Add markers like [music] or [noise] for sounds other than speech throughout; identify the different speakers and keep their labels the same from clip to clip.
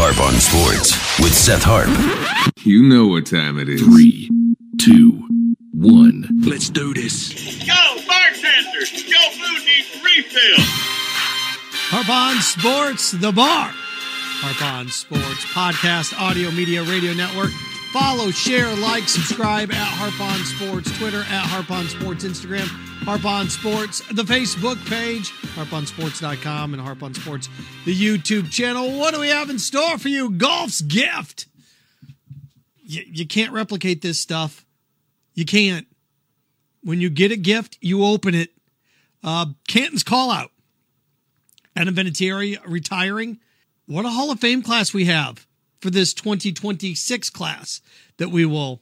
Speaker 1: Harp on Sports with Seth Harp.
Speaker 2: You know what time it is.
Speaker 3: Three, two, one.
Speaker 4: Let's do this.
Speaker 5: Yo, bartender, your food needs refill.
Speaker 6: Harp on Sports, the bar. Harp on Sports podcast, audio, media, radio network. Follow, share, like, subscribe at Harp on Sports, Twitter at Harp on Sports, Instagram, Harp on Sports, the Facebook page, harponsports.com, and Harp on Sports, the YouTube channel. What do we have in store for you? Golf's gift. You, you can't replicate this stuff. You can't. When you get a gift, you open it. Uh, Canton's call out. Adam Vinatieri retiring. What a Hall of Fame class we have for this 2026 class that we will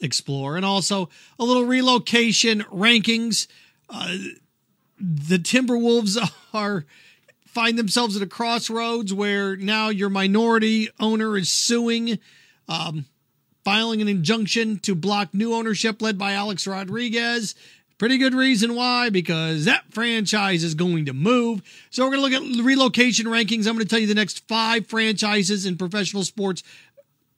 Speaker 6: explore. And also a little relocation rankings. Uh, the Timberwolves [laughs] are find themselves at a crossroads where now your minority owner is suing, um, filing an injunction to block new ownership led by Alex Rodriguez. Pretty good reason why, because that franchise is going to move. So we're going to look at relocation rankings. I'm going to tell you the next five franchises in professional sports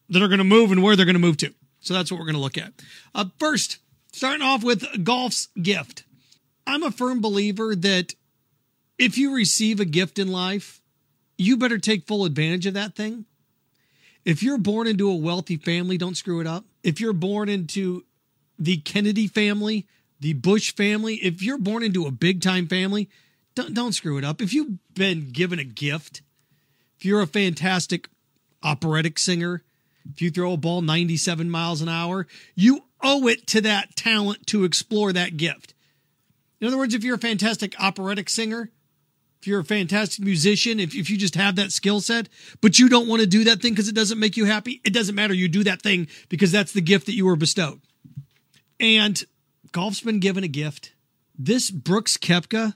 Speaker 6: that are going to move and where they're going to move to. So that's what we're going to look at. Uh, first, starting off with golf's gift. I'm a firm believer that if you receive a gift in life, you better take full advantage of that thing. If you're born into a wealthy family, don't screw it up. If you're born into the Kennedy family, the Bush family, if you're born into a big time family, don't, don't screw it up. If you've been given a gift, if you're a fantastic operatic singer, if you throw a ball 97 miles an hour, you owe it to that talent to explore that gift. In other words, if you're a fantastic operatic singer, if you're a fantastic musician, if, if you just have that skill set, but you don't want to do that thing because it doesn't make you happy, it doesn't matter. You do that thing because that's the gift that you were bestowed. And golf's been given a gift. This Brooks Koepka,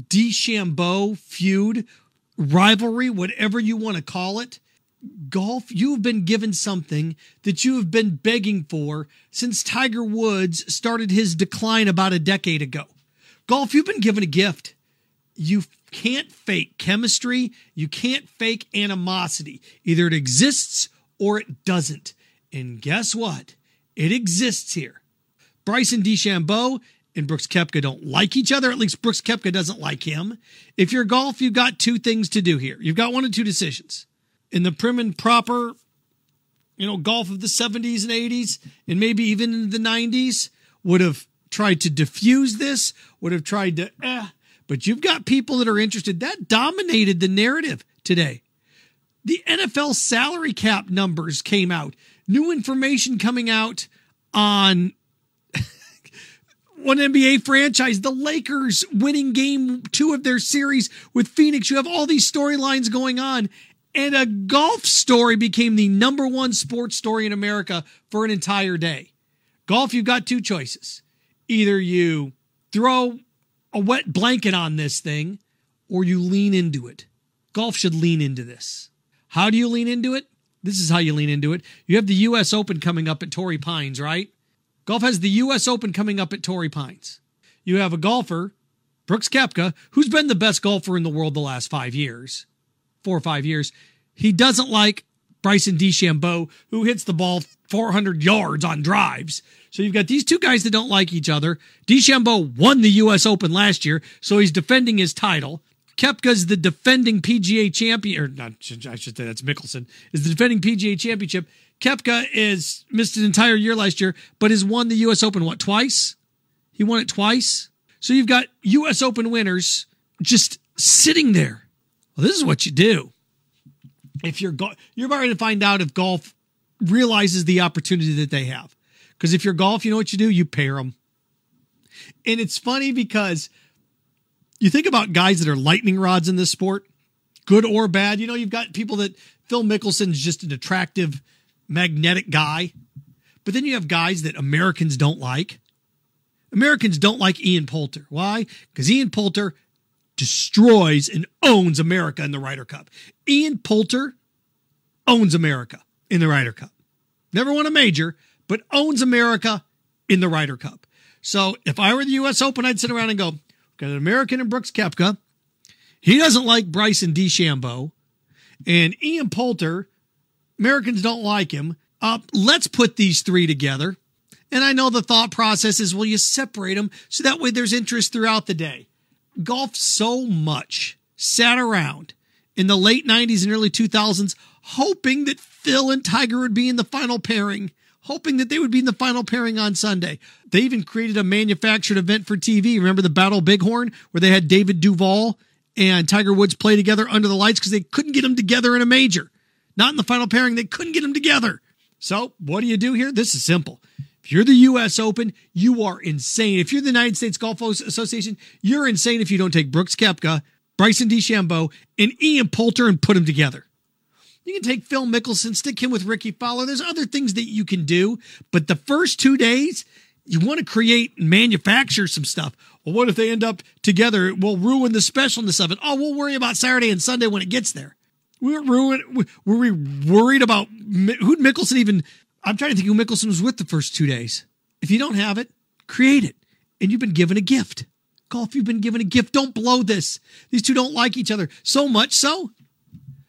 Speaker 6: DeChambeau feud, rivalry, whatever you want to call it, golf, you've been given something that you have been begging for since Tiger Woods started his decline about a decade ago. Golf, you've been given a gift. You can't fake chemistry, you can't fake animosity. Either it exists or it doesn't. And guess what? It exists here. Bryson DeChambeau and Brooks Koepka don't like each other. At least Brooks Koepka doesn't like him. If you're golf, you've got two things to do here. You've got one of two decisions. In the prim and proper, you know, golf of the 70s and 80s, and maybe even in the 90s, would have tried to diffuse this, would have tried to, eh. But you've got people that are interested. That dominated the narrative today. The NFL salary cap numbers came out. New information coming out on one NBA franchise, the Lakers winning game two of their series with Phoenix. You have all these storylines going on. And a golf story became the number one sports story in America for an entire day. Golf, you've got two choices. Either you throw a wet blanket on this thing or you lean into it. Golf should lean into this. How do you lean into it? This is how you lean into it. You have the U.S. Open coming up at Torrey Pines, right? Golf has the U.S. Open coming up at Torrey Pines. You have a golfer, Brooks Koepka, who's been the best golfer in the world the last five years, four or five years. He doesn't like Bryson DeChambeau, who hits the ball 400 yards on drives. So you've got these two guys that don't like each other. DeChambeau won the U.S. Open last year, so he's defending his title. Koepka's the defending PGA champion, or not, I should say that's Mickelson, is the defending PGA championship. Koepka is missed an entire year last year, but has won the U.S. Open what twice? He won it twice. So you've got U.S. Open winners just sitting there. Well, this is what you do. If you're go- you're about to find out if golf realizes the opportunity that they have. Because if you're golf, you know what you do? You pair them. And it's funny because you think about guys that are lightning rods in this sport, good or bad. You know, you've got people that Phil Mickelson's just an attractive magnetic guy. But then you have guys that Americans don't like. Americans don't like Ian Poulter. Why? Because Ian Poulter destroys and owns America in the Ryder Cup. Ian Poulter owns America in the Ryder Cup. Never won a major, but owns America in the Ryder Cup. So if I were the U.S. Open, I'd sit around and go, got an American in Brooks Koepka. He doesn't like Bryson DeChambeau. and Ian Poulter. Americans don't like him. Uh, let's put these three together. And I know the thought process is, well, you separate them so that way there's interest throughout the day. Golf so much sat around in the late 90s and early 2000s hoping that Phil and Tiger would be in the final pairing, hoping that they would be in the final pairing on Sunday. They even created a manufactured event for TV. Remember the Battle Bighorn where they had David Duval and Tiger Woods play together under the lights because they couldn't get them together in a major. Not in the final pairing. They couldn't get them together. So what do you do here? This is simple. If you're the U.S. Open, you are insane. If you're the United States Golf Association, you're insane if you don't take Brooks Koepka, Bryson DeChambeau, and Ian Poulter and put them together. You can take Phil Mickelson, stick him with Rickie Fowler. There's other things that you can do, but the first two days, you want to create and manufacture some stuff. Well, what if they end up together? It will ruin the specialness of it. Oh, we'll worry about Saturday and Sunday when it gets there. We were ruined. Were we worried about who Mickelson even I'm trying to think who Mickelson was with the first two days. If you don't have it, create it. And you've been given a gift. Golf, you've been given a gift. Don't blow this. These two don't like each other. So much so,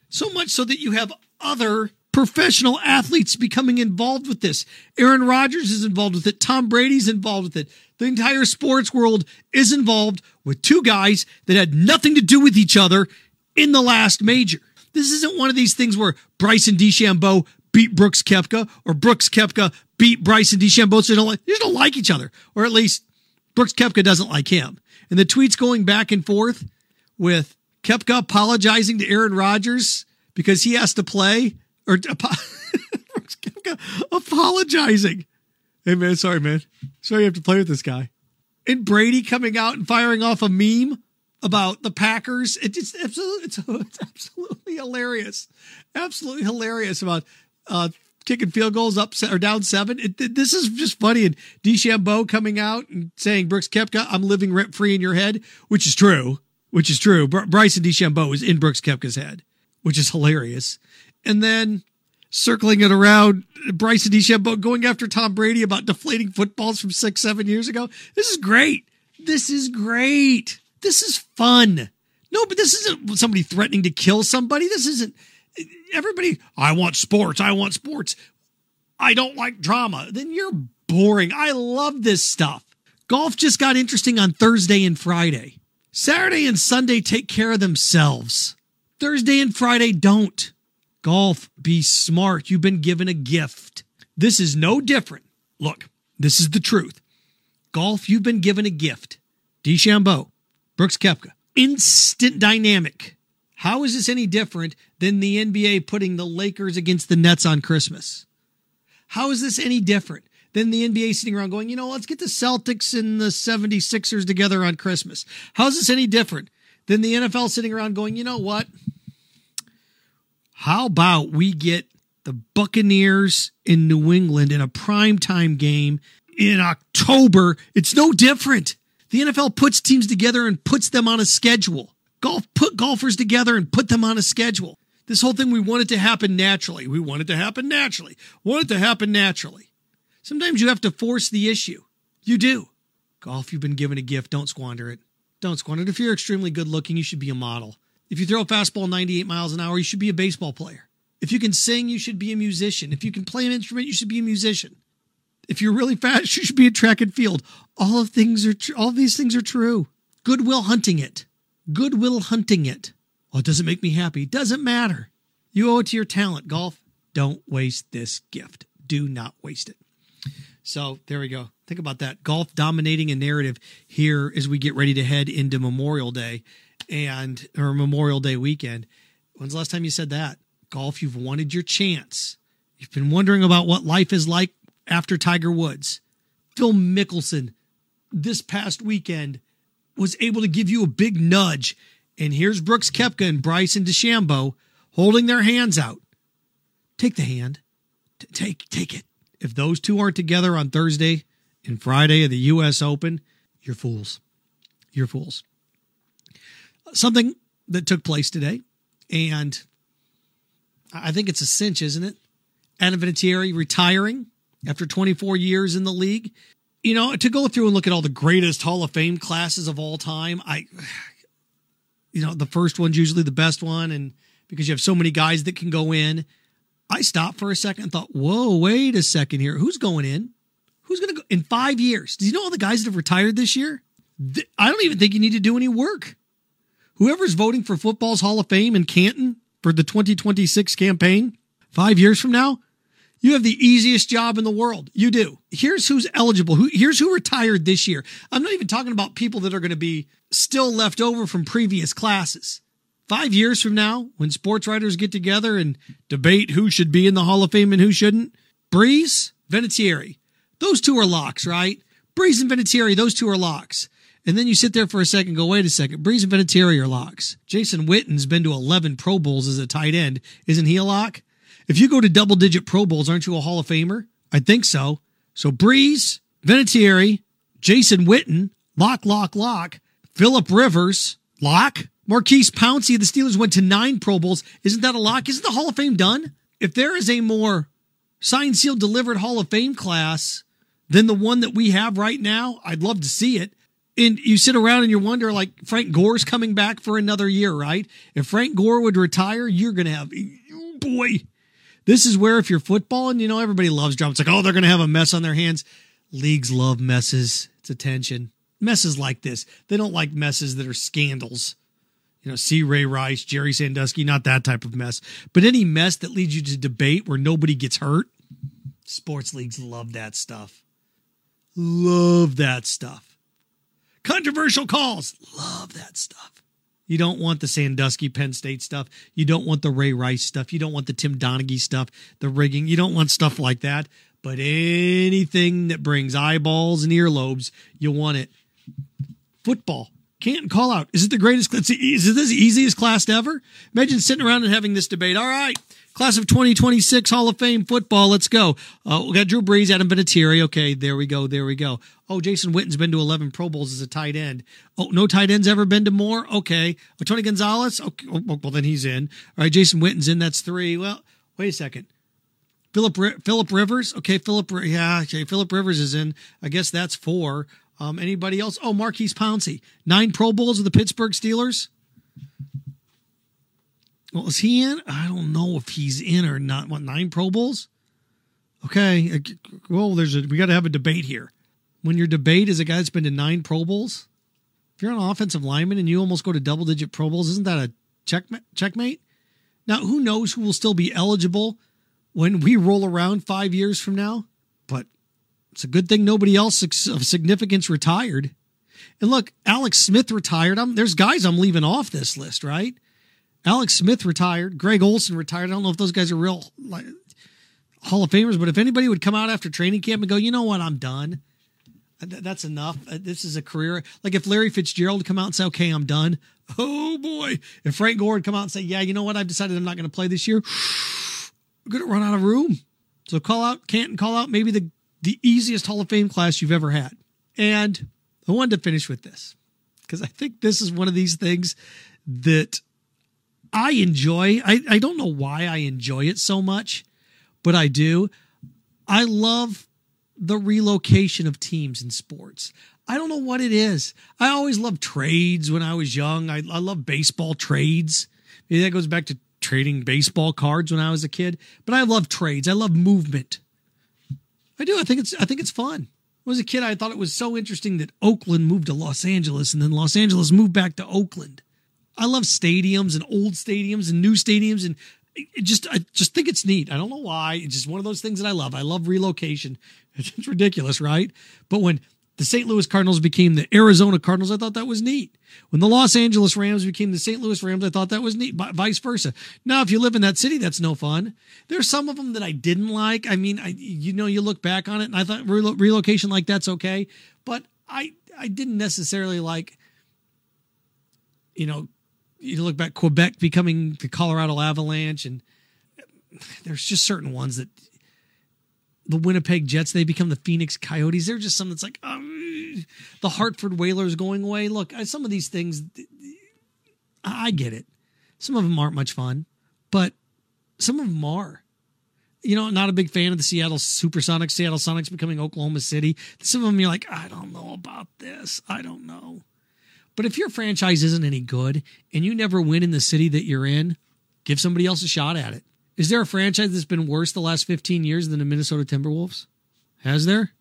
Speaker 6: so much so that you have other professional athletes becoming involved with this. Aaron Rodgers is involved with it. Tom Brady's involved with it. The entire sports world is involved with two guys that had nothing to do with each other in the last major. This isn't one of these things where Bryson DeChambeau beat Brooks Koepka or Brooks Koepka beat Bryson DeChambeau. So they don't like, they don't like each other, or at least Brooks Koepka doesn't like him. And the tweets going back and forth with Koepka apologizing to Aaron Rodgers because he has to play, or [laughs] Koepka apologizing. Hey man, sorry man, sorry you have to play with this guy. And Brady coming out and firing off a meme about the Packers. It's absolutely, it's, it's absolutely hilarious, absolutely hilarious about uh, kicking field goals up or down seven. It, it, this is just funny. And DeChambeau coming out and saying, Brooks Koepka, I'm living rent free in your head, which is true, which is true. Br- Bryson DeChambeau is in Brooks Koepka's head, which is hilarious. And then circling it around, Bryson DeChambeau going after Tom Brady about deflating footballs from six, seven years ago. This is great. This is great. This is fun. No, but this isn't somebody threatening to kill somebody. This isn't everybody, I want sports. I want sports. I don't like drama. Then you're boring. I love this stuff. Golf just got interesting on Thursday and Friday. Saturday and Sunday take care of themselves. Thursday and Friday don't. Golf, be smart. You've been given a gift. This is no different. Look, this is the truth. Golf, you've been given a gift. DeChambeau, Brooks Koepka, instant dynamic. How is this any different than the NBA putting the Lakers against the Nets on Christmas? How is this any different than the NBA sitting around going, you know, let's get the Celtics and the 76ers together on Christmas? How is this any different than the NFL sitting around going, you know what? How about we get the Buccaneers in New England in a primetime game in October? It's no different. The NFL puts teams together and puts them on a schedule. Golf put golfers together and put them on a schedule. This whole thing, we want it to happen naturally. We want it to happen naturally. Want it to happen naturally. Sometimes you have to force the issue. You do. Golf, you've been given a gift. Don't squander it. Don't squander it. If you're extremely good looking, you should be a model. If you throw a fastball 98 miles an hour, you should be a baseball player. If you can sing, you should be a musician. If you can play an instrument, you should be a musician. If you're really fast, you should be a track and field. All of things are tr- all these things are true. Goodwill hunting it. Goodwill hunting it. Oh, it doesn't make me happy. Doesn't matter. You owe it to your talent, golf. Don't waste this gift. Do not waste it. So there we go. Think about that. Golf dominating a narrative here as we get ready to head into Memorial Day and or Memorial Day weekend. When's the last time you said that? Golf, you've wanted your chance. You've been wondering about what life is like after Tiger Woods. Phil Mickelson this past weekend was able to give you a big nudge. And here's Brooks Koepka and Bryson DeChambeau holding their hands out. Take the hand. T- take take it. If those two aren't together on Thursday and Friday of the U.S. Open, you're fools. You're fools. Something that took place today, and I think it's a cinch, isn't it? Adam Vinatieri retiring after 24 years in the league you know, to go through and look at all the greatest Hall of Fame classes of all time, I, [sighs] you know, the first one's usually the best one, and because you have so many guys that can go in. I stopped for a second and thought, whoa, wait a second here. Who's going in? Who's going to go in five years? Do you know all the guys that have retired this year? I don't even think you need to do any work. Whoever's voting for football's Hall of Fame in Canton for the 2026 campaign, five years from now, you have the easiest job in the world. You do. Here's who's eligible. Who, here's who retired this year. I'm not even talking about people that are going to be still left over from previous classes. Five years from now, when sports writers get together and debate who should be in the Hall of Fame and who shouldn't, Brees, Vinatieri, those two are locks, right? Brees and Vinatieri, those two are locks. And then you sit there for a second, go, wait a second. Brees and Vinatieri are locks. Jason Witten's been to 11 Pro Bowls as a tight end. Isn't he a lock? If you go to double digit Pro Bowls, aren't you a Hall of Famer? I think so. So Brees, Vinatieri, Jason Witten, lock, lock, lock. Philip Rivers, lock. Maurkice Pouncey of the Steelers went to nine Pro Bowls. Isn't that a lock? Isn't the Hall of Fame done? If there is a more signed, sealed, delivered Hall of Fame class than the one that we have right now, I'd love to see it. And you sit around and you wonder, like, Frank Gore's coming back for another year, right? If Frank Gore would retire, you're going to have, oh boy, this is where if you're football and you know everybody loves drama, it's like, oh, they're going to have a mess on their hands. Leagues love messes. It's attention. Messes like this. They don't like messes that are scandals. You know, see Ray Rice, Jerry Sandusky, not that type of mess. But any mess that leads you to debate where nobody gets hurt, sports leagues love that stuff. Love that stuff. Controversial calls, love that stuff. You don't want the Sandusky Penn State stuff. You don't want the Ray Rice stuff. You don't want the Tim Donaghy stuff, the rigging. You don't want stuff like that. But anything that brings eyeballs and earlobes, you want it. Football. Can't call out. Is it the greatest? Is it the easiest class ever? Imagine sitting around and having this debate. All right, Class of 2026 Hall of Fame football. Let's go. Uh, we got Drew Brees, Adam Vinatieri. Okay, there we go. There we go. Oh, Jason Witten's been to 11 Pro Bowls as a tight end. Oh, no tight ends ever been to more? Okay. Oh, Tony Gonzalez? Okay. Oh, well, then he's in. All right, Jason Witten's in. That's three. Well, wait a second. Philip Philip Rivers. Okay, Philip. Yeah, okay. Philip Rivers is in. I guess that's four. Um, anybody else? Oh, Maurkice Pouncey. Nine Pro Bowls with the Pittsburgh Steelers. Well, is he in? I don't know if he's in or not. What nine Pro Bowls? Okay. Well, there's a we got to have a debate here. When your debate is a guy that's been to nine Pro Bowls, if you're an offensive lineman and you almost go to double digit Pro Bowls, isn't that a check checkmate? Now, who knows who will still be eligible when we roll around five years from now? It's a good thing nobody else of significance retired. And look, Alex Smith retired. I'm, there's guys I'm leaving off this list, right? Alex Smith retired. Greg Olsen retired. I don't know if those guys are real like Hall of Famers, but if anybody would come out after training camp and go, you know what, I'm done. That's enough. Uh, this is a career. Like if Larry Fitzgerald come out and say, okay, I'm done. Oh boy. If Frank Gore would come out and say, yeah, you know what, I've decided I'm not going to play this year. We're going to run out of room. So call out Canton, call out maybe the, the easiest Hall of Fame class you've ever had. And I wanted to finish with this because I think this is one of these things that I enjoy. I, I don't know why I enjoy it so much, but I do. I love the relocation of teams in sports. I don't know what it is. I always loved trades when I was young. I, I love baseball trades. Maybe that goes back to trading baseball cards when I was a kid. But I love trades. I love movement. I do. I think it's I think it's fun. When I was a kid, I thought it was so interesting that Oakland moved to Los Angeles and then Los Angeles moved back to Oakland. I love stadiums and old stadiums and new stadiums and just I just think it's neat. I don't know why. It's just one of those things that I love. I love relocation. [laughs] It's ridiculous, right? But when the St. Louis Cardinals became the Arizona Cardinals, I thought that was neat. When the Los Angeles Rams became the St. Louis Rams, I thought that was neat. vice versa. Now, if you live in that city, that's no fun. There's some of them that I didn't like. I mean, I, you know, you look back on it, and I thought relocation like that's okay, but I I didn't necessarily like, you know, you look back Quebec becoming the Colorado Avalanche, and there's just certain ones that the Winnipeg Jets they become the Phoenix Coyotes. They're just something that's like um, the Hartford Whalers going away. Look, some of these things, I get it. Some of them aren't much fun, but some of them are. You know, not a big fan of the Seattle Supersonics, Seattle Sonics becoming Oklahoma City. Some of them you're like, I don't know about this. I don't know. But if your franchise isn't any good and you never win in the city that you're in, Give somebody else a shot at it. Is there a franchise that's been worse the last 15 years than the Minnesota Timberwolves? Has there?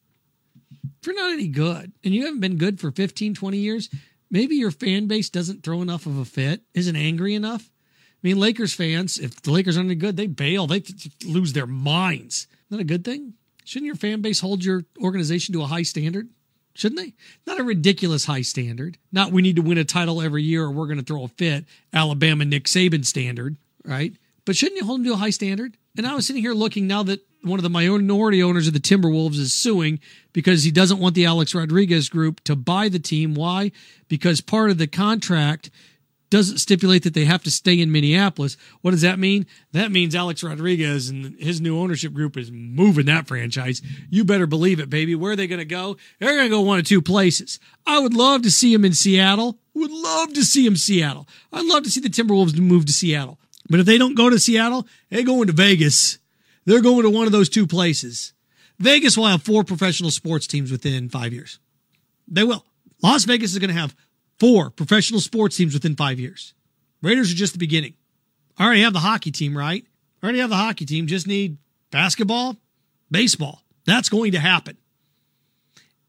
Speaker 6: If you're not any good and you haven't been good for 15, 20 years, maybe your fan base doesn't throw enough of a fit, isn't angry enough. I mean, Lakers fans, if the Lakers aren't any good, they bail, they lose their minds. Isn't that a good thing? Shouldn't your fan base hold your organization to a high standard? Shouldn't they? Not a ridiculous high standard. Not we need to win a title every year or we're going to throw a fit, Alabama Nick Saban standard, right? But shouldn't you hold them to a high standard? And I was sitting here looking now that one of the minority owners of the Timberwolves is suing because he doesn't want the Alex Rodriguez group to buy the team. Why? Because part of the contract doesn't stipulate that they have to stay in Minneapolis. What does that mean? That means Alex Rodriguez and his new ownership group is moving that franchise. You better believe it, baby. Where are they going to go? They're going to go one of two places. I would love to see him in Seattle. Would love to see him Seattle. I'd love to see the Timberwolves move to Seattle. But if they don't go to Seattle, they go into Vegas. They're going to one of those two places. Vegas will have four professional sports teams within five years. They will. Las Vegas is going to have four professional sports teams within five years. Raiders are just the beginning. I already have the hockey team, right? I already have the hockey team. Just need basketball, baseball. That's going to happen.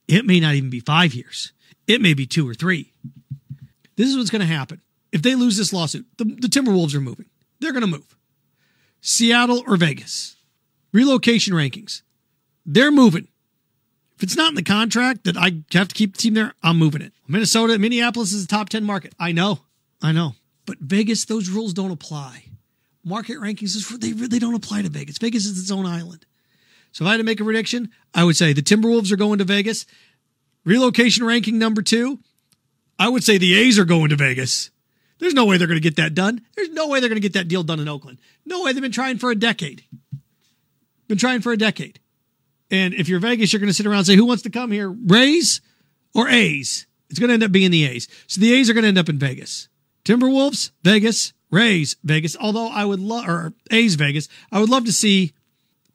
Speaker 6: It may not even be five years. It may be two or three. This is what's going to happen. If they lose this lawsuit, the, the Timberwolves are moving. They're going to move. Seattle or Vegas. Relocation rankings. They're moving. If it's not in the contract that I have to keep the team there, I'm moving it. Minnesota, Minneapolis is a top 10 market. I know. I know. But Vegas, those rules don't apply. Market rankings, they really don't apply to Vegas. Vegas is its own island. So if I had to make a prediction, I would say the Timberwolves are going to Vegas. Relocation ranking number two, I would say the A's are going to Vegas. There's no way they're going to get that done. There's no way they're going to get that deal done in Oakland. No way. They've been trying for a decade. Been trying for a decade. And if you're Vegas, you're going to sit around and say, who wants to come here? Rays or A's? It's going to end up being the A's. So the A's are going to end up in Vegas. Timberwolves, Vegas, Rays, Vegas. Although I would love, or A's, Vegas. I would love to see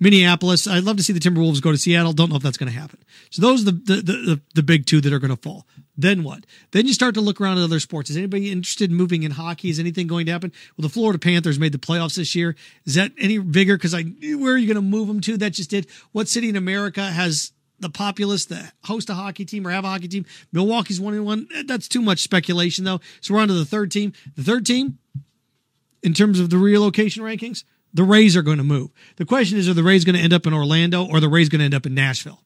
Speaker 6: Minneapolis. I'd love to see the Timberwolves go to Seattle. Don't know if that's going to happen. So those are the, the, the, the big two that are going to fall. Then what? Then you start to look around at other sports. Is anybody interested in moving in hockey? Is anything going to happen? Well, the Florida Panthers made the playoffs this year. Is that any bigger? Because I where are you going to move them to? That just did. What city in America has the populace to host a hockey team or have a hockey team? Milwaukee's one and one. That's too much speculation though. So we're on to the third team. The third team, in terms of the relocation rankings, the Rays are going to move. The question is, are the Rays going to end up in Orlando or the Rays going to end up in Nashville?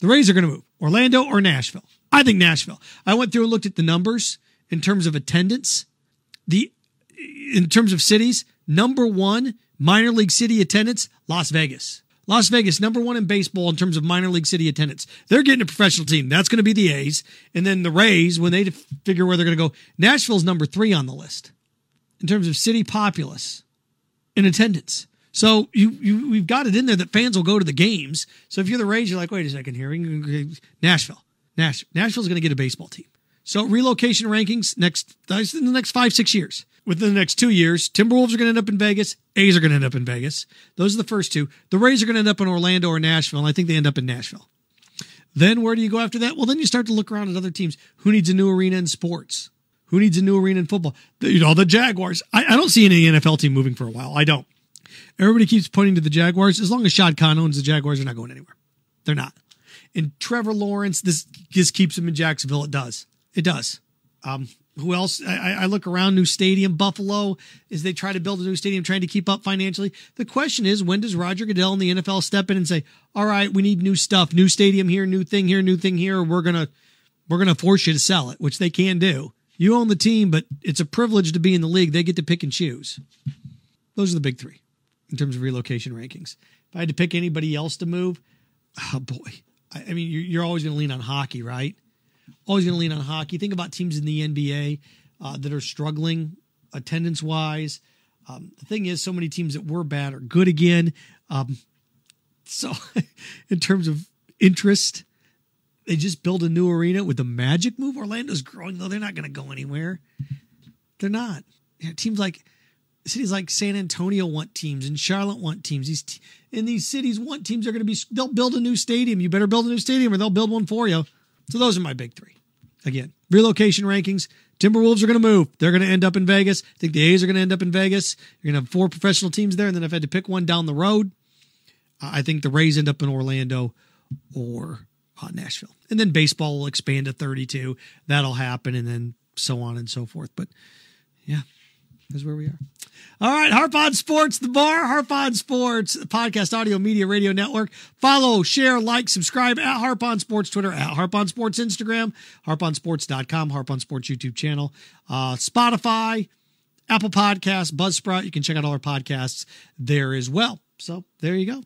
Speaker 6: The Rays are going to move. Orlando or Nashville? I think Nashville. I went through and looked at the numbers in terms of attendance. The in terms of cities, number one minor league city attendance, Las Vegas. Las Vegas, number one in baseball in terms of minor league city attendance. They're getting a professional team. That's going to be the A's. And then the Rays, when they figure where they're going to go, Nashville's number three on the list in terms of city populace in attendance. So you, you we've got it in there that fans will go to the games. So if you're the Rays, you're like, wait a second here, Nashville. Nash, Nashville's going to get a baseball team. So relocation rankings next in the next five six years. Within the next two years, Timberwolves are going to end up in Vegas. A's are going to end up in Vegas. Those are the first two. The Rays are going to end up in Orlando or Nashville, and I think they end up in Nashville. Then where do you go after that? Well, then you start to look around at other teams. Who needs a new arena in sports? Who needs a new arena in football? The, you know, the Jaguars. I, I don't see any NFL team moving for a while. I don't. Everybody keeps pointing to the Jaguars. As long as Shad Khan owns the Jaguars, they're not going anywhere. They're not. And Trevor Lawrence, this just keeps him in Jacksonville. It does. It does. Um, who else? I, I, look around new stadium, Buffalo, as they try to build a new stadium, trying to keep up financially. The question is, when does Roger Goodell and the NFL step in and say, "All right, we need new stuff, new stadium here, new thing here, new thing here. We're gonna, we're gonna force you to sell it," which they can do. You own the team, but it's a privilege to be in the league. They get to pick and choose. Those are the big three in terms of relocation rankings. If I had to pick anybody else to move, oh boy, I mean, you're always going to lean on hockey, right? Always going to lean on hockey. Think about teams in the NBA uh, that are struggling attendance wise. Um, the thing is, so many teams that were bad are good again. Um, so, [laughs] in terms of interest, they just build a new arena with the Magic move. Orlando's growing, though. They're not going to go anywhere. They're not. Teams like cities like San Antonio want teams and Charlotte want teams. These in these cities want teams They're going to be they'll build a new stadium. You better build a new stadium or they'll build one for you. So those are my big 3. again, relocation rankings. Timberwolves are going to move. They're going to end up in Vegas. I think the A's are going to end up in Vegas. You're going to have four professional teams there. And then if I had to pick one down the road, I think the Rays end up in Orlando or uh, Nashville. And then baseball will expand to 32. That'll happen. And then so on and so forth. But yeah, that's where we are. All right, Harp on Sports, the bar, Harp on Sports, podcast, audio, media, radio network. Follow, share, like, subscribe at Harp on Sports Twitter, at Harp on Sports Instagram, harponsports.com, Harp on Sports YouTube channel, uh, Spotify, Apple Podcasts, Buzzsprout. You can check out all our podcasts there as well. So there you go.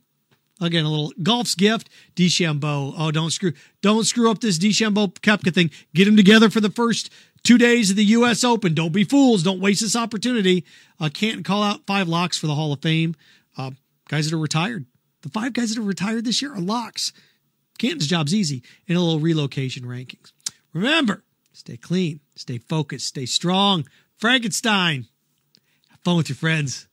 Speaker 6: Again, a little golf's gift, DeChambeau. Oh, don't screw, don't screw up this DeChambeau Koepka thing. Get them together for the first two days of the U.S. Open. Don't be fools. Don't waste this opportunity. Uh, can't call out five locks for the Hall of Fame. Uh, guys that are retired. The five guys that are retired this year are locks. Canton's job's easy in a little relocation rankings. Remember, stay clean, stay focused, stay strong. Frankenstein. Have fun with your friends.